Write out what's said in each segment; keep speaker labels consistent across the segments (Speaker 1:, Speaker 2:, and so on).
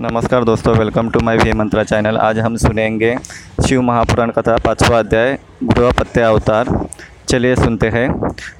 Speaker 1: नमस्कार दोस्तों welcome to my V Mantra channel आज हम सुनेंगे शिव महापुराण कथा, पाँचवा अध्याय गृहपत्य अवतार। चलिए सुनते हैं।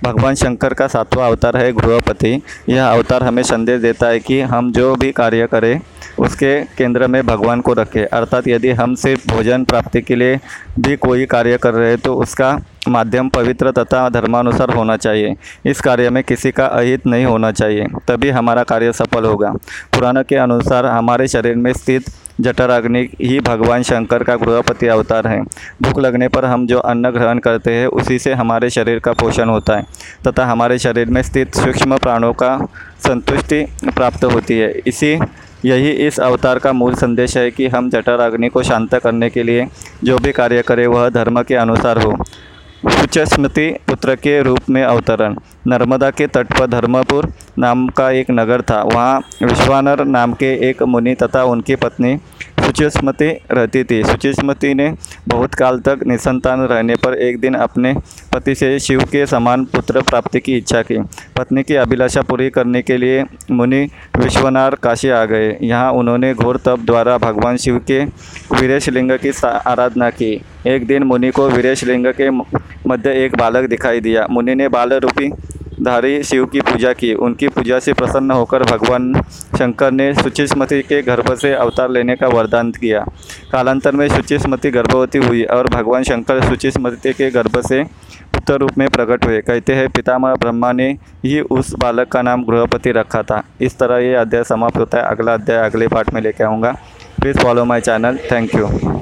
Speaker 1: भगवान शंकर का सातवां अवतार है गृहपति यह अवतार हमें संदेश देता है कि हम जो भी कार्य करें, उसके केंद्र में भगवान को रखें। अर्थात यदि हम सिर्फ़ भोजन प्राप्ति के लिए भी कोई कार्य कर रहे हैं तो उसका माध्यम पवित्र तथा धर्मानुसार होना चाहिए। इस कार्य में किसी का अहित नहीं होना चाहिए, तभी हमारा कार्य सफल होगा। पुराण के अनुसार हमारे शरीर में स्थित जठराग्नि ही भगवान शंकर का गृहपति अवतार है। भूख लगने पर हम जो अन्न ग्रहण करते हैं, उसी से हमारे शरीर का पोषण होता है, तथा हमारे शरीर में स्थित सूक्ष्म प्राणों का संतुष्टि प्राप्त होती है। इसी, यही इस अवतार का मूल संदेश है कि हम जठराग्नि को शांत करने के लिए जो भी कार्य करें, वह धर्म के अनुसार हो। स्मृति पुत्र के रूप में अवतरण। नर्मदा के तट पर धर्मपुर नाम का एक नगर था। वहाँ विश्वानर नाम के एक मुनि तथा उनकी पत्नी सुचिस्मति रहती थी। सुचिस्मति ने बहुत काल तक निसंतान रहने पर एक दिन अपने पति से शिव के समान पुत्र प्राप्ति की इच्छा की। पत्नी की अभिलाषा पूरी करने के लिए मुनि विश्वनार काशी आ गए। यहाँ उन्होंने घोर तप द्वारा भगवान शिव के वीरेश लिंग की आराधना की। एक दिन मुनि को वीरेश लिंग के मध्य एक बालक दिखाई दिया। मुनि ने बाल रूपी धारी शिव की पूजा की। उनकी पूजा से प्रसन्न होकर भगवान शंकर ने सुचिस्मति के गर्भ से अवतार लेने का वरदान किया। कालांतर में सुचिस्मति गर्भवती हुई और भगवान शंकर सुचिस्मति के गर्भ से पुत्र रूप में प्रकट हुए। कहते हैं, पितामह ब्रह्मा ने ही उस बालक का नाम गृहपति रखा था। इस तरह ये अध्याय समाप्त होता है। अगला अध्याय अगले पार्ट में लेके आऊँगा। Please follow my channel thank you